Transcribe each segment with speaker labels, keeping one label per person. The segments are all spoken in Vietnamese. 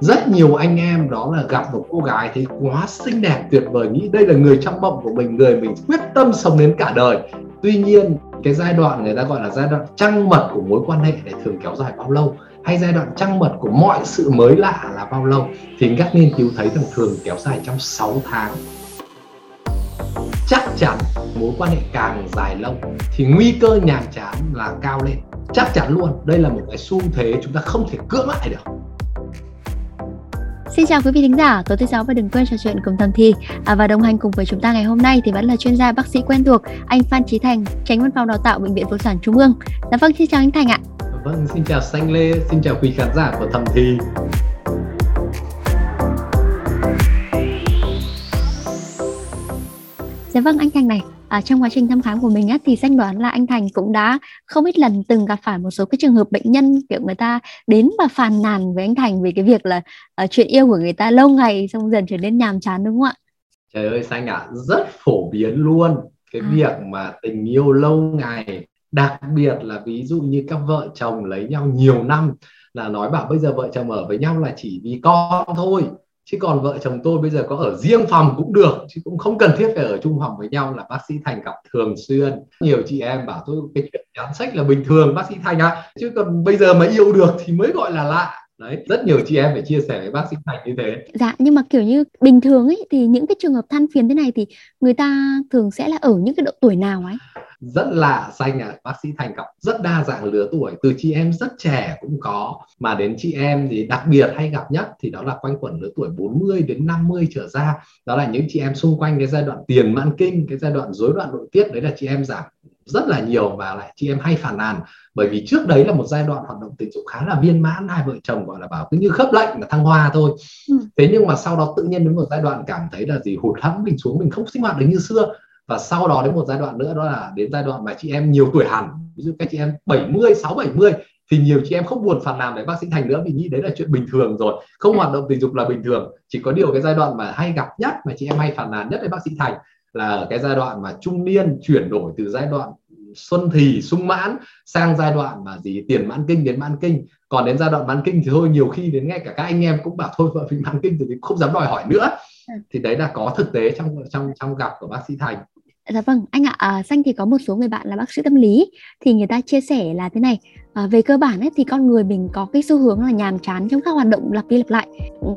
Speaker 1: rất nhiều anh em đó là gặp một cô gái thấy quá xinh đẹp, tuyệt vời, nghĩ đây là người trong mộng của mình, người mình quyết tâm sống đến cả đời. Tuy nhiên, cái giai đoạn người ta gọi là giai đoạn trăng mật của mối quan hệ này thường kéo dài bao lâu? Hay giai đoạn trăng mật của mọi sự mới lạ là bao lâu? Thì các nghiên cứu thấy rằng thường kéo dài trong 6 tháng. Chắc chắn mối quan hệ càng dài lâu thì nguy cơ nhàm chán là cao lên. Chắc chắn luôn, đây là một cái xu thế chúng ta không thể cưỡng lại được.
Speaker 2: Xin chào quý vị thính giả, tối thứ sáu và đừng quên trò chuyện cùng Thầm Thi à, và đồng hành cùng với chúng ta ngày hôm nay thì vẫn là chuyên gia bác sĩ quen thuộc anh Phan Chí Thành, tránh văn phòng đào tạo bệnh viện Phụ sản Trung ương. Dạ vâng, xin chào anh Thành ạ.
Speaker 1: Vâng, xin chào Xanh Lê, xin chào quý khán giả của Thầm Thi.
Speaker 2: Dạ vâng anh Thành này, à, trong quá trình thăm khám của mình á, thì danh đoán là anh Thành cũng đã không ít lần từng gặp phải một số cái trường hợp bệnh nhân kiểu người ta đến và phàn nàn với anh Thành về cái việc là uh, chuyện yêu của người ta lâu ngày xong dần trở nên nhàm chán đúng không ạ?
Speaker 1: Trời ơi Xanh ạ, à, rất phổ biến luôn cái à. việc mà tình yêu lâu ngày đặc biệt là ví dụ như các vợ chồng lấy nhau nhiều năm là nói bảo bây giờ vợ chồng ở với nhau là chỉ vì con thôi chứ còn vợ chồng tôi bây giờ có ở riêng phòng cũng được, chứ cũng không cần thiết phải ở chung phòng với nhau là bác sĩ thành gặp thường xuyên nhiều chị em bảo tôi, cái chuyện nhắn sách là bình thường, bác sĩ thành ạ à. chứ còn bây giờ mà yêu được thì mới gọi là lạ đấy rất nhiều chị em phải chia sẻ với bác sĩ thành như thế.
Speaker 2: Dạ nhưng mà kiểu như bình thường ấy thì những cái trường hợp than phiền thế này thì người ta thường sẽ là ở những cái độ tuổi nào ấy?
Speaker 1: Rất lạ xanh à bác sĩ thành gặp rất đa dạng lứa tuổi từ chị em rất trẻ cũng có mà đến chị em thì đặc biệt hay gặp nhất thì đó là quanh quẩn lứa tuổi 40 đến 50 trở ra. Đó là những chị em xung quanh cái giai đoạn tiền mãn kinh cái giai đoạn rối loạn nội tiết đấy là chị em giảm rất là nhiều và lại chị em hay phản nàn. Bởi vì trước đấy là một giai đoạn hoạt động tình dục khá là viên mãn hai vợ chồng gọi là bảo cứ như khớp lệnh là thăng hoa thôi. Ừ. thế nhưng mà sau đó tự nhiên đến một giai đoạn cảm thấy là gì hụt hẫng mình xuống mình không sinh hoạt được như xưa. Và sau đó đến một giai đoạn nữa đó là đến giai đoạn mà chị em nhiều tuổi hẳn ví dụ các chị em 70 6 70 thì nhiều chị em không buồn phản nàn để bác sĩ thành nữa vì nghĩ đấy là chuyện bình thường rồi. Không hoạt động tình dục là bình thường chỉ có điều cái giai đoạn mà hay gặp nhất mà chị em hay phản nàn nhất với bác sĩ thành là cái giai đoạn mà trung niên chuyển đổi từ giai đoạn xuân thì sung mãn sang giai đoạn mà gì tiền mãn kinh đến mãn kinh còn đến giai đoạn mãn kinh thì thôi nhiều khi đến ngay cả các anh em cũng bảo thôi vợ mình mãn kinh thì không dám đòi hỏi nữa ừ. thì đấy là có thực tế trong trong trong gặp của bác sĩ thành
Speaker 2: Dạ vâng, anh ạ, à, Xanh thì có một số người bạn là bác sĩ tâm lý thì người ta chia sẻ là thế này, à, về cơ bản ấy thì con người mình có cái xu hướng là nhàm chán trong các hoạt động lặp đi lặp lại,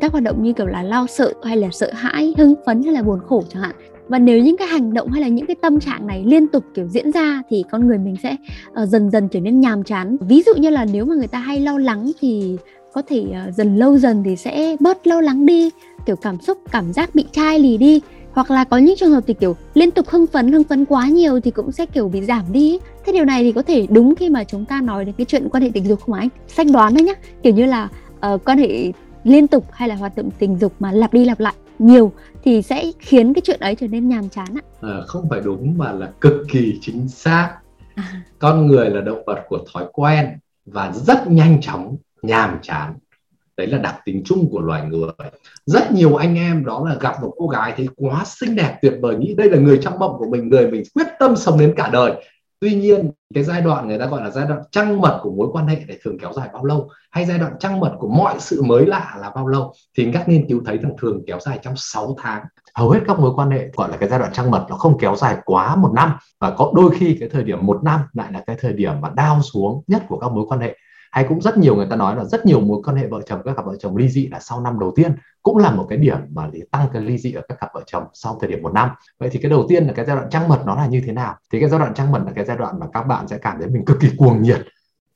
Speaker 2: các hoạt động như kiểu là lo sợ hay là sợ hãi, hưng phấn hay là buồn khổ chẳng hạn. Và nếu những cái hành động hay là những cái tâm trạng này liên tục kiểu diễn ra thì con người mình sẽ uh, dần dần trở nên nhàm chán. Ví dụ như là nếu mà người ta hay lo lắng thì có thể uh, dần lâu dần thì sẽ bớt lo lắng đi, kiểu cảm xúc, cảm giác bị chai lì đi. Hoặc là có những trường hợp thì kiểu liên tục hưng phấn hưng phấn quá nhiều thì cũng sẽ kiểu bị giảm đi. Thế điều này thì có thể đúng khi mà chúng ta nói đến cái chuyện quan hệ tình dục không anh? Sách đoán đấy nhá. Kiểu như là uh, quan hệ liên tục hay là hoạt động tình dục mà lặp đi lặp lại nhiều thì sẽ khiến cái chuyện ấy trở nên nhàm chán ạ.
Speaker 1: À, không phải đúng mà là cực kỳ chính xác. À. con người là động vật của thói quen và rất nhanh chóng nhàm chán. Đấy là đặc tính chung của loài người. Rất nhiều anh em đó là gặp một cô gái thấy quá xinh đẹp tuyệt vời nghĩ đây là người trong mộng của mình người mình quyết tâm sống đến cả đời tuy nhiên, cái giai đoạn người ta gọi là giai đoạn trăng mật của mối quan hệ để thường kéo dài bao lâu? Hay giai đoạn trăng mật của mọi sự mới lạ là bao lâu? Thì các nghiên cứu thấy rằng thường kéo dài trong 6 tháng. Hầu hết các mối quan hệ gọi là cái giai đoạn trăng mật nó không kéo dài quá một năm và có đôi khi cái thời điểm một năm lại là cái thời điểm mà đau xuống nhất của các mối quan hệ hay cũng rất nhiều người ta nói là rất nhiều mối quan hệ vợ chồng các cặp vợ chồng ly dị là sau năm đầu tiên cũng là một cái điểm mà để tăng cái ly dị ở các cặp vợ chồng sau thời điểm một năm. Vậy thì cái đầu tiên là cái giai đoạn trăng mật nó là như thế nào? Thì cái giai đoạn trăng mật là cái giai đoạn mà các bạn sẽ cảm thấy mình cực kỳ cuồng nhiệt.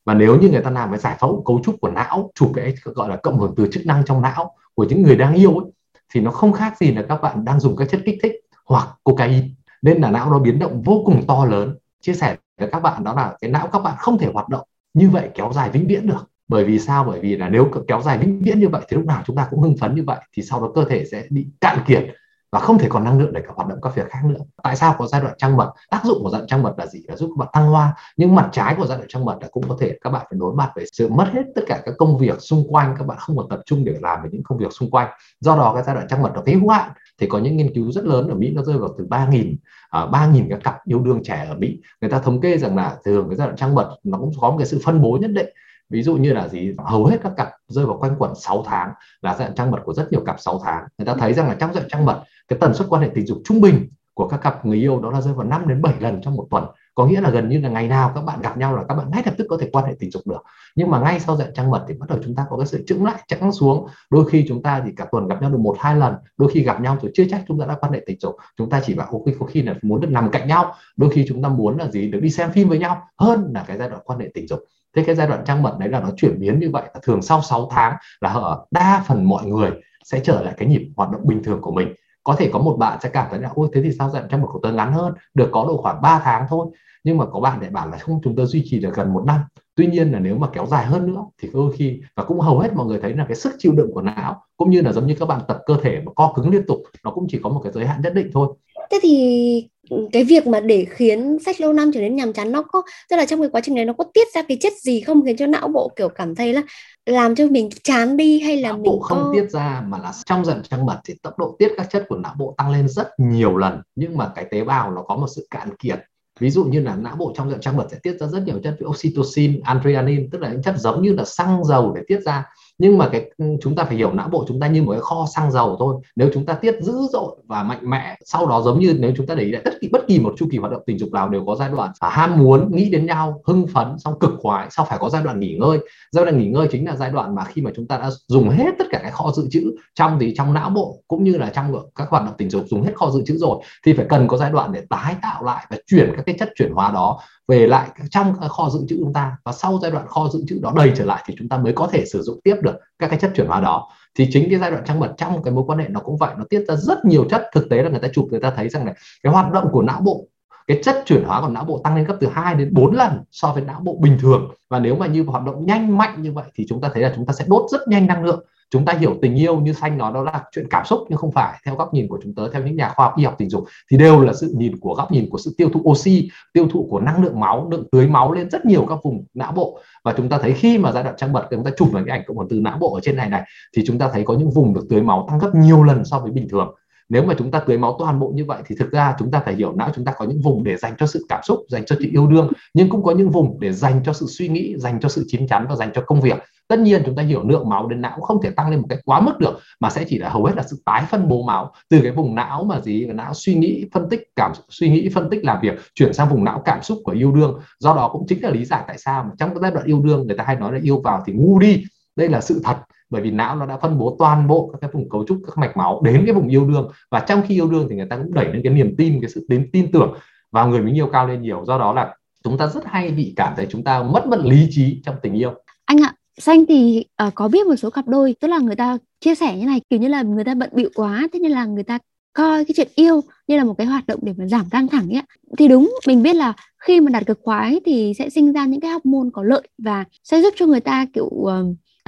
Speaker 1: Và nếu như người ta làm cái giải phẫu cấu trúc của não chụp cái gọi là cộng hưởng từ chức năng trong não của những người đang yêu ấy, thì nó không khác gì là các bạn đang dùng các chất kích thích hoặc cocaine. Nên là não nó biến động vô cùng to lớn. Chia sẻ với các bạn đó là cái não các bạn không thể hoạt động như vậy kéo dài vĩnh viễn được. Bởi vì sao? Bởi vì là nếu kéo dài vĩnh viễn như vậy thì lúc nào chúng ta cũng hưng phấn như vậy, thì sau đó cơ thể sẽ bị cạn kiệt và không thể còn năng lượng để cả hoạt động các việc khác nữa. Tại sao có giai đoạn trăng mật? Tác dụng của giai đoạn trăng mật là gì? Là giúp các bạn thăng hoa. Nhưng mặt trái của giai đoạn trăng mật là cũng có thể các bạn phải đối mặt với sự mất hết tất cả các công việc xung quanh. Các bạn không còn tập trung để làm về những công việc xung quanh. Do đó cái giai đoạn trăng mật nó hữu hạn thì có những nghiên cứu rất lớn ở Mỹ nó rơi vào từ 3.000 à, 3.000 các cặp yêu đương trẻ ở Mỹ. Người ta thống kê rằng là thường cái giai đoạn trăng mật nó cũng có một cái sự phân bố nhất định. Ví dụ như là gì? Hầu hết các cặp rơi vào quanh quẩn 6 tháng là giai đoạn trăng mật của rất nhiều cặp 6 tháng. Người ta thấy rằng là trong giai đoạn trăng mật cái tần suất quan hệ tình dục trung bình của các cặp người yêu đó là rơi vào 5 đến 7 lần trong một tuần có nghĩa là gần như là ngày nào các bạn gặp nhau là các bạn ngay lập tức có thể quan hệ tình dục được. Nhưng mà ngay sau dạy trăng mật thì bắt đầu chúng ta có cái sự chững lại chững xuống. Đôi khi chúng ta thì cả tuần gặp nhau được một, hai lần. Đôi khi gặp nhau rồi chưa chắc chúng ta đã quan hệ tình dục. Chúng ta chỉ bảo ok có khi là muốn được nằm cạnh nhau. Đôi khi chúng ta muốn là gì? Được đi xem phim với nhau. Hơn là cái giai đoạn quan hệ tình dục. Thế cái giai đoạn trăng mật đấy là nó chuyển biến như vậy. Thường sau 6 tháng là ở đa phần mọi người sẽ trở lại cái nhịp hoạt động bình thường của mình có thể có một bạn sẽ cảm thấy là, ôi, thế thì sao dặn trong một cuộc đời ngắn hơn? Được có độ khoảng 3 tháng thôi. Nhưng mà có bạn lại bảo là, không, chúng tôi duy trì được gần một năm. Tuy nhiên là nếu mà kéo dài hơn nữa thì đôi khi, và cũng hầu hết mọi người thấy là cái sức chịu đựng của não, cũng như là giống như các bạn tập cơ thể mà co cứng liên tục, nó cũng chỉ có một cái giới hạn nhất định thôi
Speaker 2: thế thì cái việc mà để khiến sách lâu năm trở nên nhàm chán nó có tức là trong cái quá trình này nó có tiết ra cái chất gì không? Khiến cho não bộ kiểu cảm thấy là làm cho mình chán đi hay là
Speaker 1: não
Speaker 2: mình
Speaker 1: bộ không
Speaker 2: có...
Speaker 1: tiết ra mà là trong dần trăng mật thì tốc độ tiết các chất của não bộ tăng lên rất nhiều lần. Nhưng mà cái tế bào nó có một sự cạn kiệt. Ví dụ như là não bộ trong dần trăng mật sẽ tiết ra rất nhiều chất oxytocin adrenaline tức là những chất giống như là xăng dầu để tiết ra nhưng mà cái ừ, chúng ta phải hiểu não bộ chúng ta như một cái kho xăng dầu thôi. Nếu chúng ta tiết dữ dội và mạnh mẽ, sau đó giống như nếu chúng ta để ý lại, tất kỳ, bất kỳ một chu kỳ hoạt động tình dục nào đều có giai đoạn ham muốn, nghĩ đến nhau, hưng phấn, xong cực khoái, sau phải có giai đoạn nghỉ ngơi. Giai đoạn nghỉ ngơi chính là giai đoạn mà khi mà chúng ta đã dùng hết tất cả cái kho dự trữ trong thì trong não bộ cũng như là trong các hoạt động tình dục, dùng hết kho dự trữ rồi, thì phải cần có giai đoạn để tái tạo lại và chuyển các cái chất chuyển hóa đó về lại trong ờ, kho dự trữ chúng ta. Và sau giai đoạn kho dự trữ đó đầy trở lại thì chúng ta mới có thể sử dụng tiếp được các cái chất chuyển hóa đó. Thì chính cái giai đoạn trăng mật trong cái mối quan hệ nó cũng vậy, nó tiết ra rất nhiều chất thực tế là người ta chụp, người ta thấy rằng này cái hoạt động của não bộ, cái chất chuyển hóa của não bộ tăng lên gấp từ 2 đến 4 lần so với não bộ bình thường. Và nếu mà như hoạt động nhanh, mạnh như vậy thì chúng ta thấy là chúng ta sẽ đốt rất nhanh năng lượng chúng ta hiểu tình yêu như xanh nói, đó là chuyện cảm xúc, nhưng không phải. Theo góc nhìn của chúng tớ, theo những nhà khoa học y học tình dục, thì đều là sự nhìn của, góc nhìn của sự tiêu thụ oxy, tiêu thụ của năng lượng máu, lượng tưới máu lên rất nhiều các vùng não bộ. Và chúng ta thấy khi mà giai đoạn trăng mật chúng ta chụp vào cái ảnh cộng hưởng từ não bộ ở trên này này, thì chúng ta thấy có những vùng được tưới máu tăng gấp nhiều lần so với bình thường. Nếu mà chúng ta tưới máu toàn bộ như vậy, thì thực ra chúng ta phải hiểu não, chúng ta có những vùng để dành cho sự cảm xúc, dành cho sự yêu đương, nhưng cũng có những vùng để dành cho sự suy nghĩ, dành cho sự chín chắn và dành cho công việc tất nhiên chúng ta hiểu lượng máu đến não không thể tăng lên một cách quá mức được, mà sẽ chỉ là hầu hết là sự tái phân bố máu từ cái vùng não mà gì não suy nghĩ, phân tích, cảm suy nghĩ, phân tích làm việc chuyển sang vùng não cảm xúc của yêu đương. Do đó cũng chính là lý giải tại sao mà trong cái giai đoạn yêu đương người ta hay nói là yêu vào thì ngu đi. Đây là sự thật, bởi vì não nó đã phân bố toàn bộ các cái vùng cấu trúc, các mạch máu đến cái vùng yêu đương. Và trong khi yêu đương thì người ta cũng đẩy lên cái niềm tin, cái sự tin tin tưởng vào người mình yêu cao lên nhiều. Do đó là chúng ta rất hay bị cảm thấy chúng ta mất mất lý trí trong tình yêu.
Speaker 2: Anh ạ xanh thì uh, có biết một số cặp đôi tức là người ta chia sẻ như này kiểu như là người ta bận bịu quá thế nên là người ta coi cái chuyện yêu như là một cái hoạt động để mà giảm căng thẳng ấy thì đúng mình biết là khi mà đạt cực khoái thì sẽ sinh ra những cái hormone có lợi và sẽ giúp cho người ta kiểu uh,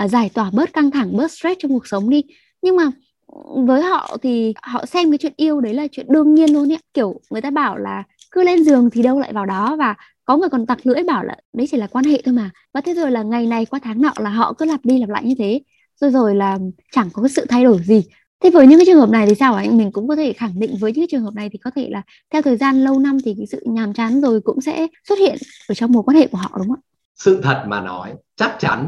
Speaker 2: giải tỏa bớt căng thẳng bớt stress trong cuộc sống đi. Nhưng mà với họ thì họ xem cái chuyện yêu đấy là chuyện đương nhiên luôn ấy kiểu người ta bảo là cứ lên giường thì đâu lại vào đó và có người còn tặc lưỡi bảo là đấy chỉ là quan hệ thôi mà. Và thế rồi là ngày này qua tháng nọ là họ cứ lặp đi lặp lại như thế. Rồi rồi là chẳng có sự thay đổi gì. Thế với những cái trường hợp này thì sao anh mình cũng có thể khẳng định với những cái trường hợp này thì có thể là theo thời gian lâu năm thì cái sự nhàm chán rồi cũng sẽ xuất hiện ở trong mối quan hệ của họ, đúng không ạ?
Speaker 1: Sự thật mà nói, chắc chắn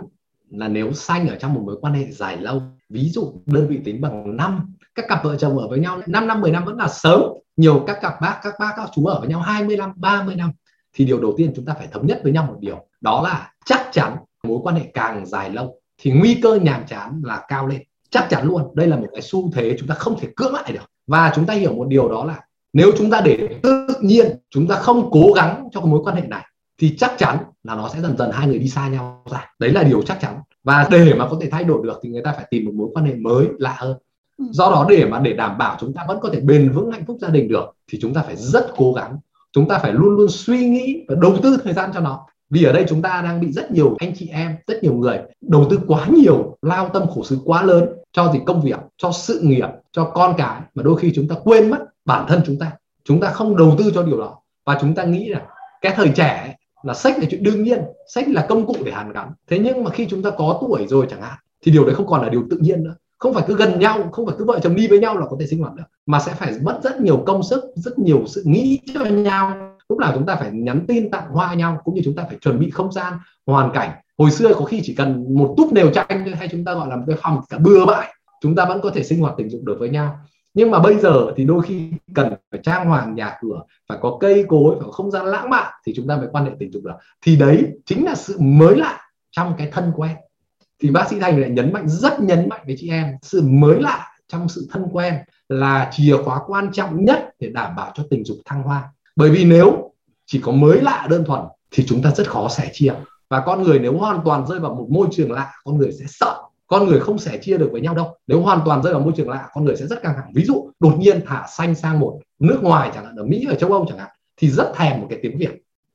Speaker 1: là nếu sanh ở trong một mối quan hệ dài lâu, ví dụ đơn vị tính bằng năm, các cặp vợ chồng ở với nhau 5 năm 10 năm vẫn là sớm. Nhiều các cặp bác, các bác, các chú ở với nhau 20 năm 30 năm thì điều đầu tiên chúng ta phải thống nhất với nhau một điều đó là chắc chắn mối quan hệ càng dài lâu thì nguy cơ nhàm chán là cao lên. Chắc chắn luôn đây là một cái xu thế chúng ta không thể cưỡng lại được. Và chúng ta hiểu một điều đó là nếu chúng ta để tự nhiên chúng ta không cố gắng cho cái mối quan hệ này thì chắc chắn là nó sẽ dần dần hai người đi xa nhau ra. Đấy là điều chắc chắn. Và để mà có thể thay đổi được thì người ta phải tìm một mối quan hệ mới lạ hơn. Ừ. do đó để mà để đảm bảo chúng ta vẫn có thể bền vững hạnh phúc gia đình được thì chúng ta phải rất cố gắng chúng ta phải luôn luôn suy nghĩ và đầu tư thời gian cho nó. Vì ở đây chúng ta đang bị rất nhiều anh chị em, rất nhiều người đầu tư quá nhiều, lao tâm khổ sự quá lớn cho gì công việc, cho sự nghiệp, cho con cái mà đôi khi chúng ta quên mất bản thân chúng ta. Chúng ta không đầu tư cho điều đó. Và chúng ta nghĩ là cái thời trẻ là sách là chuyện đương nhiên, sách là công cụ để hàn gắn. Thế nhưng mà khi chúng ta có tuổi rồi chẳng hạn, thì điều đấy không còn là điều tự nhiên nữa không phải cứ gần nhau, không phải cứ vợ chồng đi với nhau là có thể sinh hoạt được. Mà sẽ phải mất rất nhiều công sức, rất nhiều sự nghĩ cho nhau. Lúc nào chúng ta phải nhắn tin tặng hoa nhau, cũng như chúng ta phải chuẩn bị không gian, hoàn cảnh. Hồi xưa có khi chỉ cần một túp nều tranh hay chúng ta gọi là một cái phòng cả bừa bãi, chúng ta vẫn có thể sinh hoạt tình dục được với nhau. Nhưng mà bây giờ thì đôi khi cần phải trang hoàng nhà cửa, phải có cây cối, phải có không gian lãng mạn thì chúng ta mới quan hệ tình dục được. Thì đấy chính là sự mới lạ trong cái thân quen thì bác sĩ thành lại nhấn mạnh rất nhấn mạnh với chị em sự mới lạ trong sự thân quen là chìa khóa quan trọng nhất để đảm bảo cho tình dục thăng hoa. Bởi vì nếu chỉ có mới lạ đơn thuần thì chúng ta rất khó sẻ chia. Và con người nếu hoàn toàn rơi vào một môi trường lạ con người sẽ sợ. Con người không sẻ chia được với nhau đâu. Nếu hoàn toàn rơi vào môi trường lạ con người sẽ rất căng thẳng. Ví dụ đột nhiên thả xanh sang một nước ngoài chẳng hạn ở mỹ ở châu âu chẳng hạn thì rất thèm một cái tiếng việt.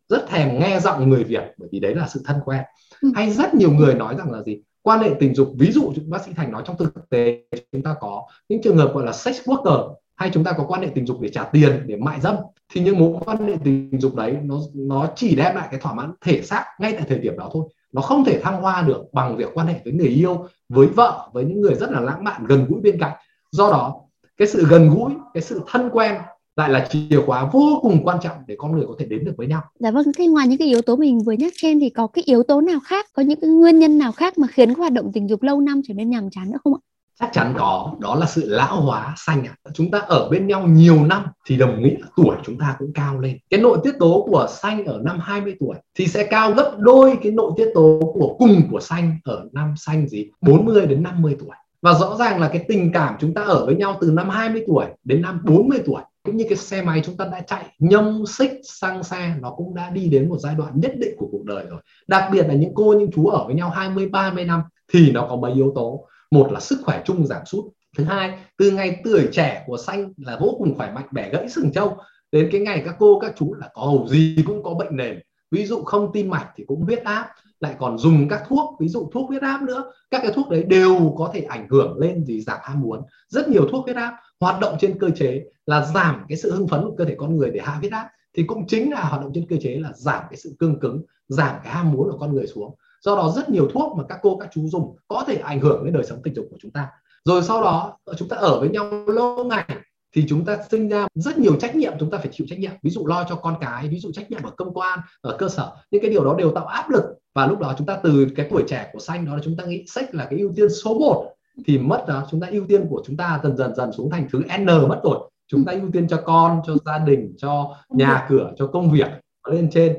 Speaker 1: Rất thèm nghe giọng người việt bởi vì đấy là sự thân quen ừ. hay rất nhiều người nói rằng là gì quan hệ tình dục, ví dụ bác sĩ thành nói trong thực tế chúng ta có những trường hợp gọi là sex worker, hay chúng ta có quan hệ tình dục để trả tiền, để mại dâm, thì những mối quan hệ tình dục đấy nó nó chỉ đem lại cái thỏa mãn thể xác ngay tại thời điểm đó thôi. Nó không thể thăng hoa được bằng việc quan hệ với người yêu, với vợ, với những người rất là lãng mạn gần gũi bên cạnh. Do đó, cái sự gần gũi, cái sự thân quen lại là chìa khóa vô cùng quan trọng để con người có thể đến được với nhau.
Speaker 2: Dạ vâng, thế ngoài những cái yếu tố mình vừa nhắc trên thì có cái yếu tố nào khác, có những cái nguyên nhân nào khác mà khiến hoạt động tình dục lâu năm trở nên nhàm chán nữa không ạ?
Speaker 1: chắc chắn có đó là sự lão hóa xanh ạ chúng ta ở bên nhau nhiều năm thì đồng nghĩa tuổi chúng ta cũng cao lên cái nội tiết tố của xanh ở năm 20 tuổi thì sẽ cao gấp đôi cái nội tiết tố của cùng của xanh ở năm xanh gì 40 đến 50 tuổi và rõ ràng là cái tình cảm chúng ta ở với nhau từ năm 20 tuổi đến năm 40 tuổi cũng như cái xe máy chúng ta đã chạy nhâm xích sang xe, nó cũng đã đi đến một giai đoạn nhất định của cuộc đời rồi. Đặc biệt là những cô, những chú ở với nhau 20 30 năm thì nó có mấy yếu tố. Một là sức khỏe chung giảm sút. Thứ hai, từ ngày tuổi trẻ của xanh là vô cùng khỏe mạnh, bẻ gãy sừng trâu. Đến cái ngày các cô, các chú là có hầu gì cũng có bệnh nền. Ví dụ không tim mạch thì cũng huyết áp lại còn dùng các thuốc, ví dụ thuốc huyết áp nữa. Các cái thuốc đấy đều có thể ảnh hưởng lên gì giảm ham muốn. Rất nhiều thuốc huyết áp hoạt động trên cơ chế là giảm cái sự hưng phấn của cơ thể con người để hạ huyết áp, thì cũng chính là hoạt động trên cơ chế là giảm cái sự cương cứng, giảm cái ham muốn của con người xuống. Do đó rất nhiều thuốc mà các cô, các chú dùng có thể ảnh hưởng đến đời sống tình dục của chúng ta. Rồi sau đó, chúng ta ở với nhau lâu ngày thì chúng ta sinh ra rất nhiều trách nhiệm, chúng ta phải chịu trách nhiệm. Ví dụ lo cho con cái, ví dụ trách nhiệm ở công quan, ở cơ sở. Những cái điều đó đều tạo áp lực và lúc đó chúng ta từ cái tuổi trẻ của xanh đó là chúng ta nghĩ sách là cái ưu tiên số 1 thì mất đó chúng ta ưu tiên của chúng ta dần dần dần xuống thành thứ n mất rồi. Chúng ta ưu tiên cho con cho gia đình cho nhà cửa cho công việc lên trên.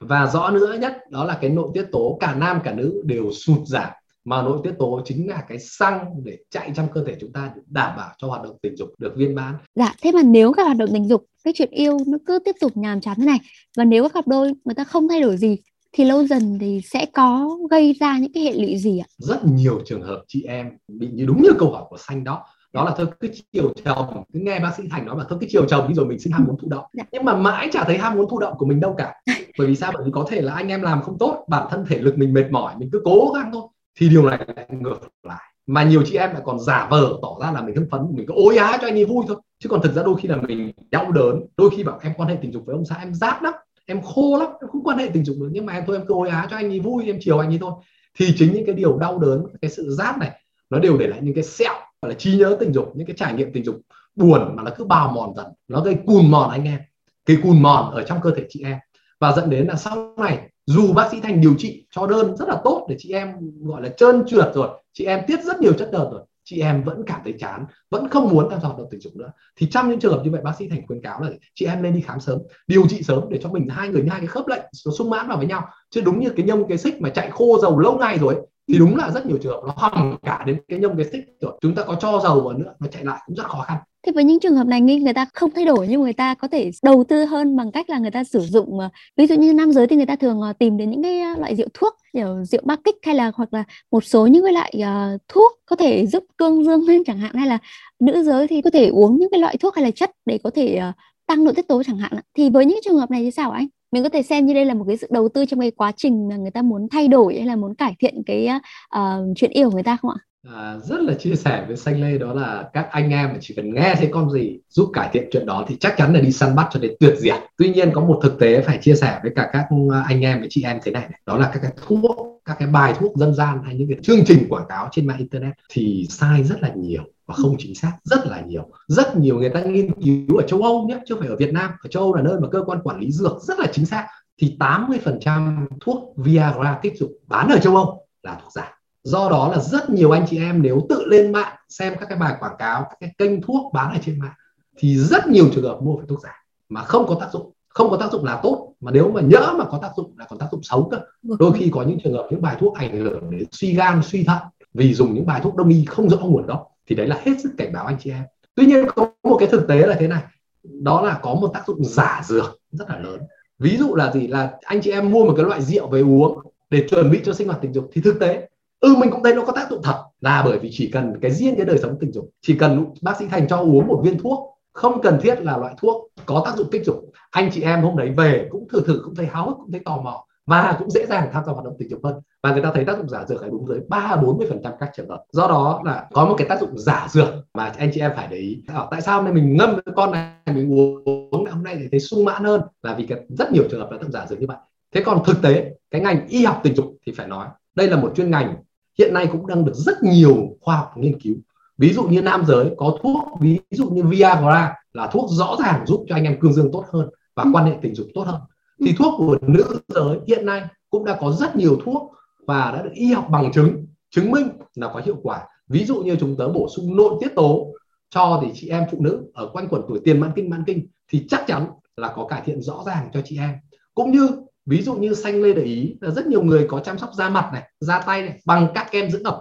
Speaker 1: Và rõ nữa nhất đó là cái nội tiết tố cả nam cả nữ đều sụt giảm. Mà nội tiết tố chính là cái xăng để chạy trong cơ thể chúng ta để đảm bảo cho hoạt động tình dục được viên mãn.
Speaker 2: Dạ, thế mà nếu các hoạt động tình dục, cái chuyện yêu nó cứ tiếp tục nhàm chán thế này và nếu các cặp đôi người ta không thay đổi gì thì lâu dần thì sẽ có gây ra những cái hệ lụy gì ạ?
Speaker 1: Rất nhiều trường hợp chị em bị như đúng như câu hỏi của xanh đó. Đó là thôi cứ chiều chồng cứ nghe bác sĩ thành nói mà thôi cứ chiều chồng đi rồi mình sinh ham muốn thụ động. Dạ. nhưng mà mãi chả thấy ham muốn thụ động của mình đâu cả. Bởi vì sao? Bởi vì có thể là anh em làm không tốt bản thân thể lực mình mệt mỏi mình cứ cố gắng thôi thì điều này lại ngược lại. Mà nhiều chị em lại còn giả vờ tỏ ra là mình hưng phấn mình cứ ối á cho anh ấy vui thôi. Chứ còn thực ra đôi khi là mình đau đớn đôi khi bảo em quan hệ tình dục với ông xã em rát lắm em khô lắm, em không quan hệ tình dục được. Nhưng mà em thôi, em cứ ôi á cho anh ấy vui, em chiều anh ấy thôi. Thì chính những cái điều đau đớn, cái sự rát này, nó đều để lại những cái sẹo, gọi là trí nhớ tình dục, những cái trải nghiệm tình dục buồn mà nó cứ bào mòn dần. Nó gây cùn mòn anh em. Cái cùn mòn ở trong cơ thể chị em. Và dẫn đến là sau này, dù bác sĩ thành điều trị cho đơn rất là tốt để chị em gọi là trơn trượt rồi, chị em tiết rất nhiều chất đờn rồi chị em vẫn cảm thấy chán, vẫn không muốn tham gia hoạt động tình dục nữa. Thì trong những trường hợp như vậy, bác sĩ thành khuyến cáo là chị em nên đi khám sớm, điều trị sớm để cho mình hai người hai cái khớp lệnh, nó sung mãn vào với nhau. Chứ đúng như cái nhông, cái xích mà chạy khô dầu lâu ngày rồi thì đúng là rất nhiều trường hợp nó hỏng cả đến cái nhông, cái xích rồi. Chúng ta có cho dầu vào nữa nó chạy lại cũng rất khó khăn.
Speaker 2: Thế với những trường hợp này nghi người ta không thay đổi nhưng người ta có thể đầu tư hơn bằng cách là người ta sử dụng ờ, ví dụ như nam giới thì người ta thường ờ, tìm đến những cái ờ, loại rượu thuốc kiểu rượu ba kích hay là hoặc là một số những cái loại uh, thuốc có thể giúp cương dương lên chẳng hạn hay là nữ giới thì có thể uống những cái loại thuốc hay là chất để có thể uh, tăng nội tiết tố chẳng hạn thì với những trường hợp này thì sao anh? Mình có thể xem như đây là một cái sự đầu tư trong cái quá trình mà người ta muốn thay đổi hay là muốn cải thiện cái uh, chuyện yêu của người ta không ạ?
Speaker 1: À, rất là chia sẻ với xanh lê đó là các anh em chỉ cần nghe thấy con gì giúp cải thiện chuyện đó thì chắc chắn là đi săn bắt cho đến tuyệt diệt. Tuy nhiên có một thực tế phải chia sẻ với cả các à, anh em và chị em thế này, này. Đó là các cái thuốc các cái bài thuốc dân gian hay những cái chương trình quảng cáo trên mạng internet thì sai rất là nhiều và không chính xác rất là nhiều. Rất nhiều người ta nghiên cứu ở châu Âu nhé chứ không phải ở Việt Nam. Ở châu Âu là nơi mà cơ quan quản lý dược rất là chính xác. Thì 80% thuốc Viagra kích dục bán ở châu Âu là thuốc giả do đó là rất nhiều anh chị em nếu tự lên mạng xem các cái bài quảng cáo các cái kênh thuốc bán ở trên mạng thì rất nhiều trường hợp mua phải thuốc giả mà không có tác dụng. Không có tác dụng là tốt mà nếu mà nhỡ mà có tác dụng là còn tác dụng xấu cơ. Vâng. đôi khi có những trường hợp những bài thuốc ảnh hưởng đến suy gan suy thận vì dùng những bài thuốc đông y không rõ nguồn gốc thì đấy là hết sức cảnh báo anh chị em. Tuy nhiên có một cái thực tế là thế này đó là có một tác dụng giả dược rất là lớn. Ví dụ là gì? Là anh chị em mua một cái loại rượu về uống để chuẩn bị cho sinh hoạt tình dục thì thực tế ừ mình cũng thấy nó có tác dụng thật. Là bởi vì chỉ cần cái riêng cái đời sống tình dục chỉ cần bác sĩ thành cho uống một viên thuốc không cần thiết là loại thuốc có tác dụng kích dục. Anh chị em hôm đấy về cũng thử thử cũng thấy háo hức cũng thấy tò mò và cũng dễ dàng tham gia hoạt động tình dục hơn. Và người ta thấy tác dụng giả dược ấy đúng tới ba bốn mươi phần trăm các trường hợp. Do đó là có một cái tác dụng giả dược mà anh chị em phải để ý. À, tại sao nên mình ngâm con này mình uống hôm nay thì thấy sung mãn hơn? Là vì cái rất nhiều trường hợp là tác dụng giả dược như vậy. Thế còn thực tế cái ngành y học tình dục thì phải nói đây là một chuyên ngành hiện nay cũng đang được rất nhiều khoa học nghiên cứu ví dụ như nam giới có thuốc ví dụ như Viagra là thuốc rõ ràng giúp cho anh em cương dương tốt hơn và ừ. quan hệ tình dục tốt hơn thì ừ. thuốc của nữ giới hiện nay cũng đã có rất nhiều thuốc và đã được y học bằng chứng chứng minh là có hiệu quả ví dụ như chúng ta bổ sung nội tiết tố cho thì chị em phụ nữ ở quanh quẩn tuổi tiền mãn kinh mãn kinh thì chắc chắn là có cải thiện rõ ràng cho chị em cũng như ví dụ như xanh lê để ý, là rất nhiều người có chăm sóc da mặt này, da tay này, bằng các kem dưỡng ẩm.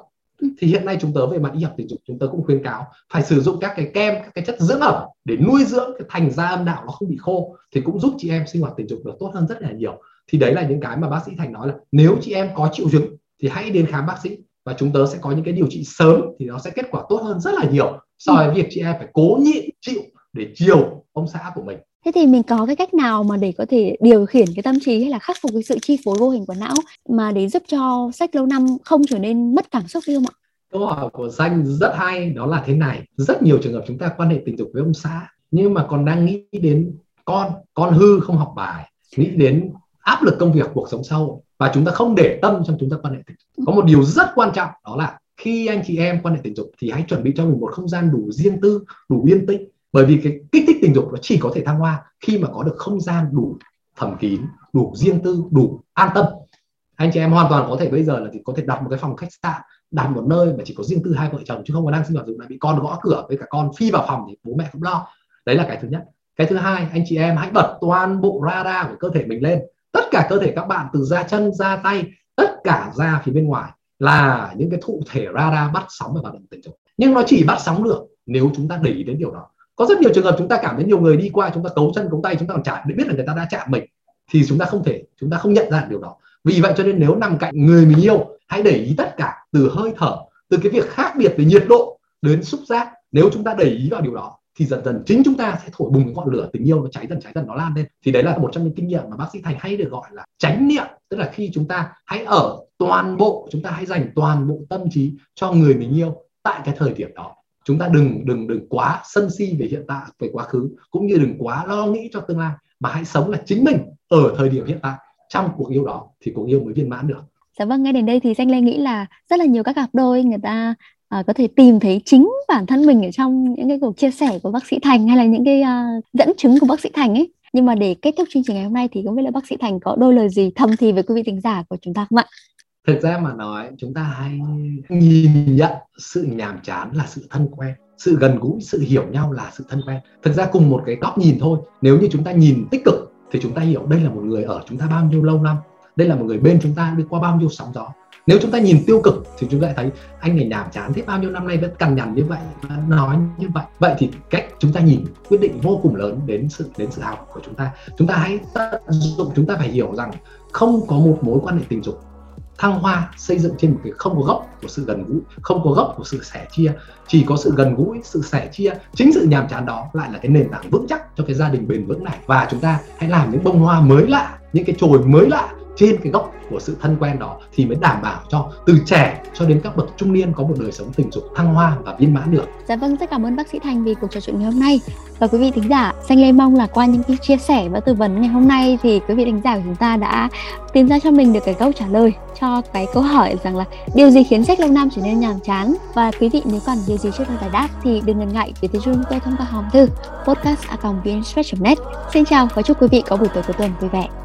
Speaker 1: Thì hiện nay chúng tớ về mặt y học tình dục, chúng tớ cũng khuyên cáo phải sử dụng các cái kem, các cái chất dưỡng ẩm để nuôi dưỡng cái thành da âm đạo nó không bị khô, thì cũng giúp chị em sinh hoạt tình dục được tốt hơn rất là nhiều. Thì đấy là những cái mà bác sĩ thành nói là nếu chị em có triệu chứng thì hãy đến khám bác sĩ và chúng tớ sẽ có những cái điều trị sớm thì nó sẽ kết quả tốt hơn rất là nhiều so với việc chị em phải cố nhịn, chịu để chiều ông xã của mình
Speaker 2: thế thì mình có cái cách nào mà để có thể điều khiển cái tâm trí hay là khắc phục cái sự chi phối vô hình của não mà để giúp cho sách lâu năm không trở nên mất cảm xúc đi không ạ?
Speaker 1: Câu hỏi của danh rất hay, đó là thế này. Rất nhiều trường hợp chúng ta quan hệ tình dục với ông xã, nhưng mà còn đang nghĩ đến con con hư không học bài, nghĩ đến áp lực công việc, cuộc sống sau và chúng ta không để tâm trong chúng ta quan hệ tình dục. Có một điều rất quan trọng, đó là khi anh chị em quan hệ tình dục thì hãy chuẩn bị cho mình một không gian đủ riêng tư, đủ yên tĩnh bởi vì cái kích thích tình dục nó chỉ có thể thăng hoa khi mà có được không gian đủ thầm kín, đủ riêng tư, đủ an tâm. Anh chị em hoàn toàn có thể bây giờ là thì có thể đặt một cái phòng khách sạn, đặt một nơi mà chỉ có riêng tư hai vợ chồng chứ không có đang sinh hoạt dụng lại bị con gõ cửa với cả con phi vào phòng thì bố mẹ cũng lo. Đấy là cái thứ nhất. Cái thứ hai, anh chị em hãy bật toàn bộ radar của cơ thể mình lên. Tất cả cơ thể các bạn từ da chân, da tay, tất cả da phía bên ngoài là những cái thụ thể radar bắt sóng và hoạt động tình dục. Nhưng nó chỉ bắt sóng được nếu chúng ta để ý đến điều đó có rất nhiều trường hợp chúng ta cảm thấy nhiều người đi qua, chúng ta cấu chân cấu tay, chúng ta còn chạm để biết là người ta đã chạm mình, thì chúng ta không thể, chúng ta không nhận ra điều đó. Vì vậy cho nên nếu nằm cạnh người mình yêu, hãy để ý tất cả từ hơi thở, từ cái việc khác biệt về nhiệt độ đến xúc giác. Nếu chúng ta để ý vào điều đó, thì dần dần chính chúng ta sẽ thổi bùng ngọn lửa tình yêu nó cháy dần cháy dần, nó lan lên. Thì đấy là một trong những kinh nghiệm mà bác sĩ thành hay được gọi là tránh niệm. Tức là khi chúng ta hãy ở toàn bộ, chúng ta hãy dành toàn bộ tâm trí cho người mình yêu tại cái thời điểm đó chúng ta đừng đừng đừng quá sân si về hiện tại về quá khứ cũng như đừng quá lo nghĩ cho tương lai mà hãy sống là chính mình ở thời điểm hiện tại trong cuộc yêu đó thì cuộc yêu mới viên mãn được
Speaker 2: Dạ vâng, ngay đến đây thì Danh Lê nghĩ là rất là nhiều các cặp đôi người ta À, có thể tìm thấy chính bản thân mình ở trong những cái cuộc chia sẻ của bác sĩ Thành hay là những cái uh, dẫn chứng của bác sĩ Thành ấy. Nhưng mà để kết thúc chương trình ngày hôm nay thì không biết là bác sĩ Thành có đôi lời gì thầm thì với quý vị thính giả của chúng ta không ạ?
Speaker 1: Thực ra mà nói, chúng ta hãy nhìn nhận sự nhàm chán là sự thân quen, sự gần gũi, sự hiểu nhau là sự thân quen. Thực ra cùng một cái góc nhìn thôi. Nếu như chúng ta nhìn tích cực, thì chúng ta hiểu đây là một người ở chúng ta bao nhiêu lâu năm, đây là một người bên chúng ta đi qua bao nhiêu sóng gió. Nếu chúng ta nhìn tiêu cực, thì chúng ta lại thấy anh này nhàm chán thế bao nhiêu năm nay vẫn cằn nhằn như vậy nói như vậy. Vậy thì cách chúng ta nhìn quyết định vô cùng lớn đến sự đến sự học của chúng ta. Chúng ta hãy tận dụng, chúng ta phải hiểu rằng không có một mối quan hệ tình dục thăng hoa, xây dựng trên một cái không có gốc của sự gần gũi, không có gốc của sự sẻ chia. Chỉ có sự gần gũi, sự sẻ chia, chính sự nhàm chán đó lại là cái nền tảng vững chắc cho cái gia đình bền vững này. Và chúng ta hãy làm những bông hoa mới lạ, những cái chồi mới lạ trên cái gốc của sự thân quen đó thì mới đảm bảo cho từ trẻ cho đến các bậc trung niên có một đời sống tình dục thăng hoa và viên mãn được.
Speaker 2: Dạ vâng, rất cảm ơn bác sĩ Thành vì cuộc trò chuyện ngày hôm nay. Và quý vị thính giả, Xanh Lê mong là qua những cái chia sẻ và tư vấn ngày hôm nay thì quý vị thính giả của chúng ta đã tìm ra cho mình được cái câu trả lời cho cái câu hỏi rằng là điều gì khiến sách lâu năm trở nên nhàm chán và quý vị nếu còn điều gì chưa được giải đáp thì đừng ngần ngại gửi tới chúng tôi thông qua hòm thư podcast net Xin chào và chúc quý vị có buổi tối cuối tuần vui vẻ.